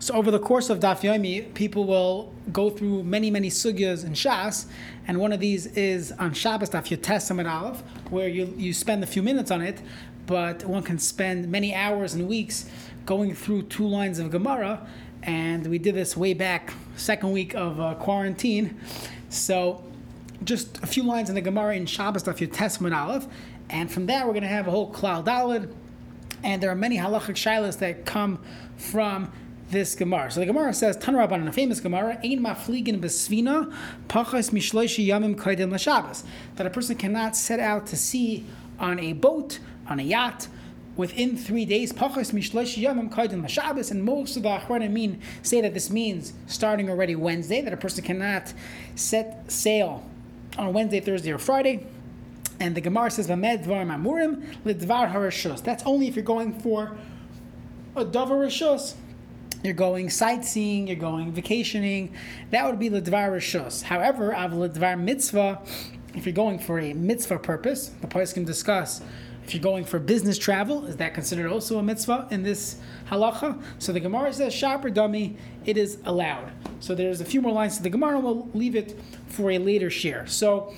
So over the course of Daf Yomi, people will go through many, many sugyas and shas, and one of these is on Shabbos Daf Yotes Samad Aleph, where you, you spend a few minutes on it, but one can spend many hours and weeks going through two lines of Gemara, and we did this way back, second week of uh, quarantine. So just a few lines in the Gemara in Shabbos Daf Yotes Samad Aleph, and from there we're going to have a whole Klal Dalid, and there are many halachic shilas that come from this Gemara. So the Gemara says, Tanaraban, a famous Gemara, Ein mafligin besvina, pachas mishloishi yamim kaidem l'shabbos. That a person cannot set out to sea on a boat, on a yacht, within three days, pachas mishloishi yamim kaidem l'shabbos. And most of the Achronim say that this means starting already Wednesday, that a person cannot set sail on Wednesday, Thursday, or Friday. And the Gemara says, Vamed dvar mamurim lidvar harashos. That's only if you're going for a davar rishos you're going sightseeing, you're going vacationing, that would be the ledvar rishos. However, av ledvar mitzvah, if you're going for a mitzvah purpose, the place can discuss. If you're going for business travel, is that considered also a mitzvah in this halacha? So the Gemara says shopper dummy, it is allowed. So there's a few more lines to the Gemara. We'll leave it for a later share. So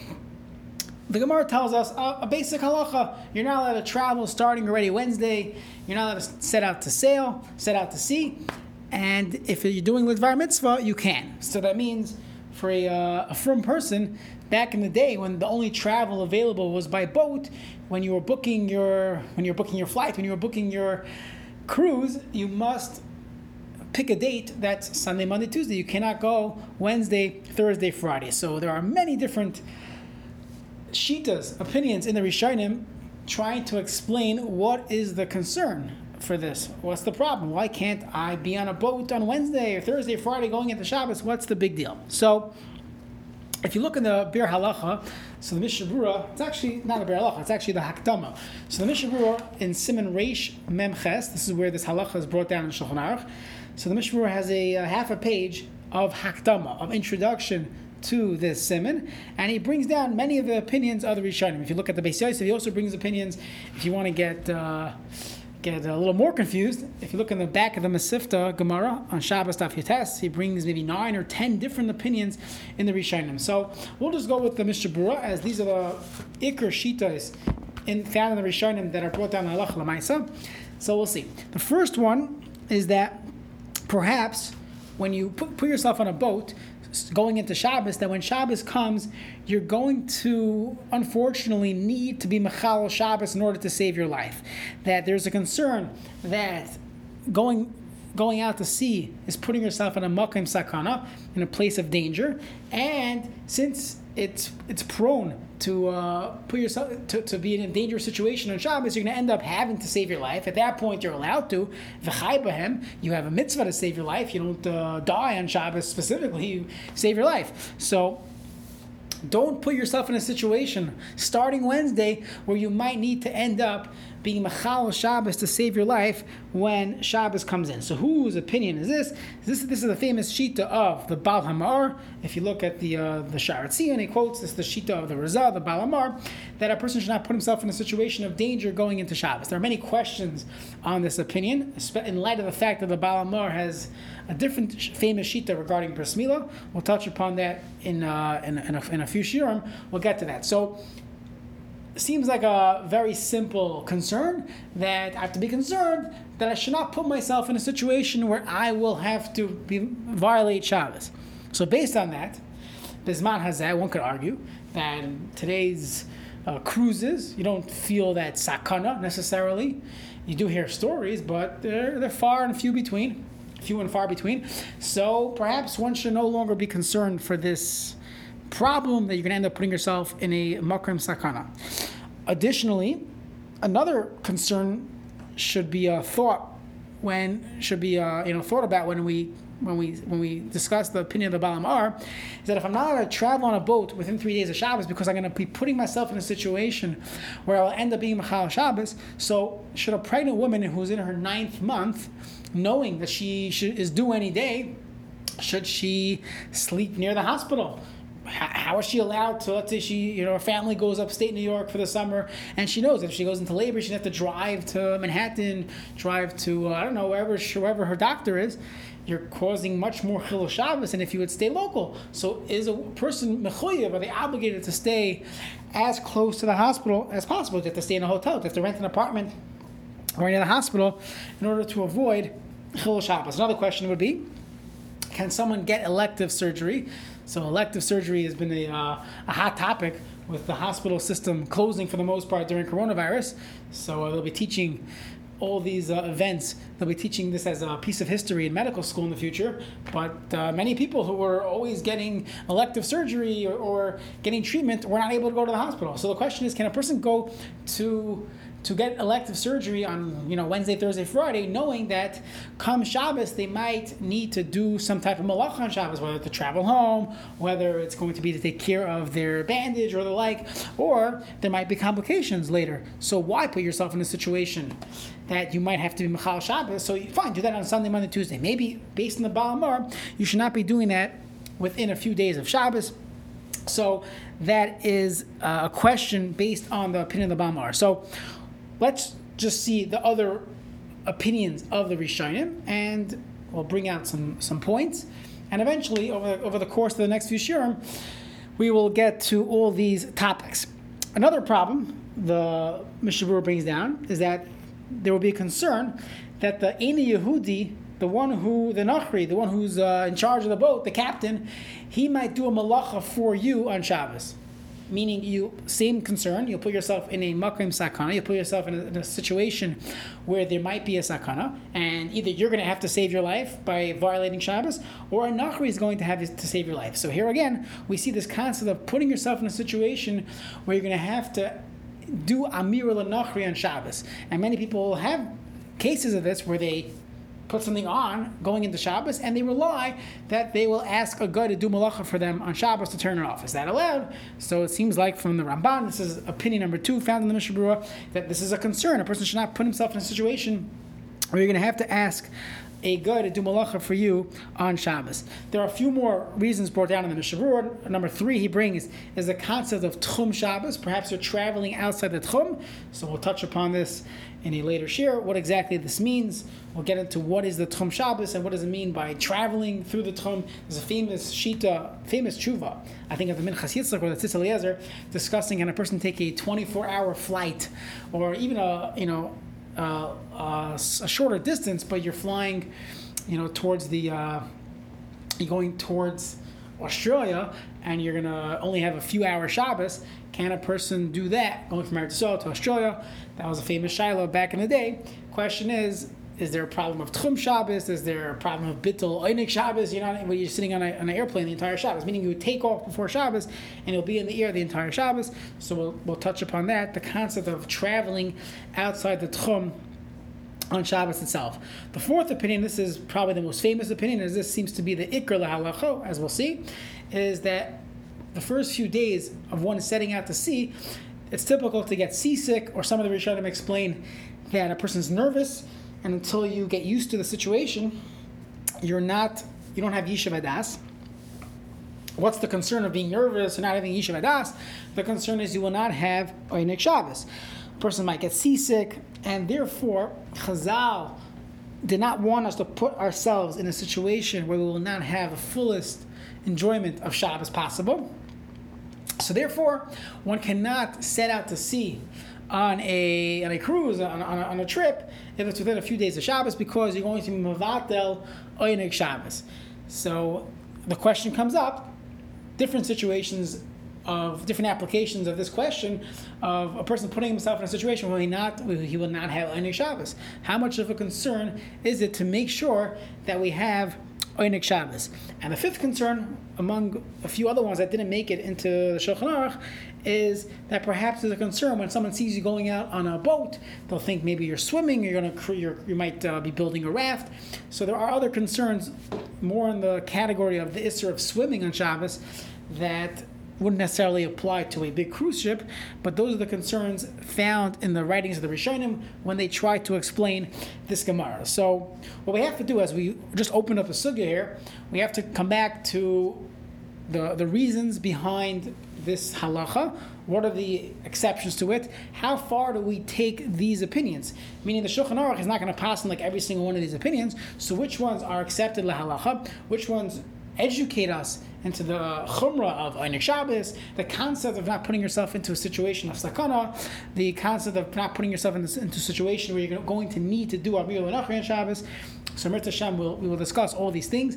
the Gemara tells us uh, a basic halacha: you're not allowed to travel starting already Wednesday. You're not allowed to set out to sail, set out to sea. And if you're doing Lidvar Mitzvah, you can. So that means for a, uh, a firm person, back in the day when the only travel available was by boat, when you were booking your when you were booking your flight, when you were booking your cruise, you must pick a date that's Sunday, Monday, Tuesday. You cannot go Wednesday, Thursday, Friday. So there are many different shitas, opinions in the Rishonim trying to explain what is the concern for this? What's the problem? Why can't I be on a boat on Wednesday or Thursday, or Friday going into Shabbos? What's the big deal? So, if you look in the Biur Halacha, so the Mishnah Berurah, it's actually not a Biur Halacha, it's actually the Hakdama. So the Mishnah Berurah in Simon Reish Memches, this is where this Halacha is brought down in Shulchan Aruch. So the Mishnah Berurah has a, a half a page of Hakdama, of introduction to this simon, and he brings down many of the opinions of the Rishonim. If you look at the Beis Yosef, he also brings opinions. If you want to get uh, get a little more confused, if you look in the back of the Mesivta Gemara on Shabbos Daf Yates, he brings maybe nine or ten different opinions in the Rishonim. So we'll just go with the Mishnah Berurah as these are the Iker Shitas in, found in the Rishonim that are brought down in Allah Lamaisa. So we'll see. The first one is that perhaps when you put, put yourself on a boat, going into Shabbos that when Shabbos comes, you're going to unfortunately need to be Mechal Shabbos in order to save your life. That there's a concern that going going out to sea is putting yourself in a makim sakana, in a place of danger, and since it's it's prone to uh, put yourself to, to be in a dangerous situation on Shabbos, you're going to end up having to save your life. At that point, you're allowed to. V'chai you have a mitzvah to save your life. You don't uh, die on Shabbos specifically. You save your life. So don't put yourself in a situation starting Wednesday where you might need to end up being Machal Shabbos to save your life when Shabbos comes in. So whose opinion is this? This, this is the famous Shita of the Baal HaMaor. If you look at the uh, the Sharat and he quotes this the Shita of the Rizal, the Baal HaMaor, that a person should not put himself in a situation of danger going into Shabbos. There are many questions on this opinion, in light of the fact that the Baal HaMaor has a different famous Shita regarding Bris We'll touch upon that in, uh, in, in, a, in a few shiurim. We'll get to that. So seems like a very simple concern that I have to be concerned that I should not put myself in a situation where I will have to be, violate Shabbos. So based on that, Bisman Hazeh, one could argue that today's uh, cruises, you don't feel that sakana necessarily. You do hear stories, but they're, they're far and few between, few and far between. So perhaps one should no longer be concerned for this problem that you're going to end up putting yourself in a makram sakana. Additionally, another concern should be a thought when should be a, you know thought about when we when we when we discuss the opinion of the Baal HaMaor is that if I'm not going to travel on a boat within three days of Shabbos because I'm going to be putting myself in a situation where I'll end up being Machal Shabbos, so should a pregnant woman who's in her ninth month, knowing that she should, is due any day, should she sleep near the hospital? How is she allowed to let's say she you know her family goes upstate new york for the summer and she knows that if she goes into labor she'd have to drive to manhattan drive to uh, i don't know wherever wherever her doctor is you're causing much more chilul Shabbos than if you would stay local. So is a person mechuyev, are they obligated to stay as close to the hospital as possible? They have to stay in a hotel, they have to rent an apartment or near the hospital in order to avoid chilul Shabbos. Another question would be, can someone get elective surgery? So elective surgery has been a, uh, a hot topic with the hospital system closing for the most part during coronavirus. So uh, they'll be teaching all these uh, events. They'll be teaching this as a piece of history in medical school in the future. But uh, many people who were always getting elective surgery or, or, getting treatment were not able to go to the hospital. So the question is, can a person go to to get elective surgery on you know Wednesday, Thursday, Friday, knowing that come Shabbos they might need to do some type of malach on Shabbos, whether to travel home, whether it's going to be to take care of their bandage or the like, or there might be complications later. So why put yourself in a situation that you might have to be Machal Shabbos? So fine, do that on Sunday, Monday, Tuesday. Maybe based on the Baal you should not be doing that within a few days of Shabbos. So that is uh, a question based on the opinion of the Baal HaMaor. So let's just see the other opinions of the Rishonim, and we'll bring out some, some points. And eventually, over, over the course of the next few shiurim, we will get to all these topics. Another problem the Mishnah Berurah brings down is that there will be a concern that the Eni Yehudi, the one who, the Nachri, the one who's uh, in charge of the boat, the captain, he might do a malacha for you on Shabbos meaning you same concern. You put yourself in a makrim sakana. You put yourself in a, in a, situation where there might be a sakana, and either you're going to have to save your life by violating Shabbos, or a nachri is going to have to save your life. So here again, we see this concept of putting yourself in a situation where you're going to have to do amir nachri on Shabbos, and many people have cases of this where they put something on going into Shabbos, and they rely that they will ask a guy to do malacha for them on Shabbos to turn it off. Is that allowed? So it seems like from the Ramban, this is opinion number two found in the Mishnah Berurah, that this is a concern. A person should not put himself in a situation where you're going to have to ask a guy to do malacha for you on Shabbos. There are a few more reasons brought down in the Mishnah Number three he brings is the concept of Tchum Shabbos. Perhaps you're traveling outside the Tchum, so we'll touch upon this in a later share, what exactly this means. We'll get into what is the Tchum Shabbos and what does it mean by traveling through the Tchum. There's a famous Shita, famous Tshuva, I think of the Minchas Yitzchak or the Tzitz Eliezer, discussing can a person take a 24-hour flight or even a, you know, uh, uh, a shorter distance, but you're flying, you know, towards the, uh, you're going towards Australia and you're gonna only have a few hours Shabbos, can a person do that going from Eretz to Australia? That was a famous Shiloh back in the day. Question is, is there a problem of Tchum Shabbos? Is there a problem of Bittul Einik Shabbos? You're not when you're sitting on, a, on an airplane the entire Shabbos, meaning you would take off before Shabbos and you'll be in the air the entire Shabbos. So we'll, we'll touch upon that. The concept of traveling outside the Tchum on Shabbos itself. The fourth opinion, this is probably the most famous opinion, as this seems to be the Ikr Lahalacho, as we'll see, is that the first few days of one setting out to sea, it's typical to get seasick, or some of the Rishonim explain that a person's nervous, and until you get used to the situation, you're not, you don't have Yishuv Adas. What's the concern of being nervous and not having Yishuv Adas? The concern is you will not have Oynik Shabbos. A person might get seasick, and therefore, Chazal did not want us to put ourselves in a situation where we will not have the fullest enjoyment of Shabbos possible. So therefore, one cannot set out to sea on a on a cruise on, on, a, on a trip if it's within a few days of Shabbos because you're going to be mavatel oinik Shabbos. So the question comes up: different situations of different applications of this question of a person putting himself in a situation where he not he will not have oinik Shabbos. How much of a concern is it to make sure that we have Oinik Shabbos. And the fifth concern, among a few other ones that didn't make it into the Shulchan Aruch, is that perhaps there's a concern when someone sees you going out on a boat, they'll think maybe you're swimming, you're to you're, you might uh, be building a raft. So there are other concerns, more in the category of the issue of swimming on Shabbos, that wouldn't necessarily apply to a big cruise ship, but those are the concerns found in the writings of the Rishonim when they try to explain this Gemara. So, what we have to do as we just open up a sugya here, we have to come back to the, the reasons behind this halacha. What are the exceptions to it? How far do we take these opinions? Meaning the Shulchan Aruch is not going to pass on like every single one of these opinions. So which ones are accepted la halacha? Which ones educate us into the chumrah of Einik Shabbos, the concept of not putting yourself into a situation of sakana, the concept of not putting yourself in this, into a situation where you're going to need to do Abiyah and Shabbos. So Mirta Hashem, will we will discuss all these things.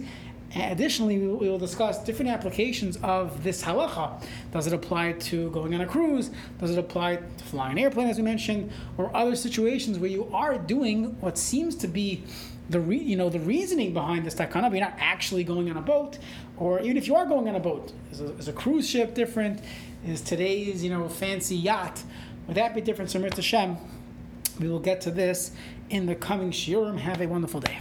Additionally, we will discuss different applications of this halacha. Does it apply to going on a cruise? Does it apply to flying an airplane, as we mentioned, or other situations where you are doing what seems to be the re, you know the reasoning behind this takana, you're not actually going on a boat, or even if you are going on a boat, is a, is a cruise ship different? Is today's you know fancy yacht? Would that be different? So, Hashem, we will get to this in the coming shiurim. Have a wonderful day.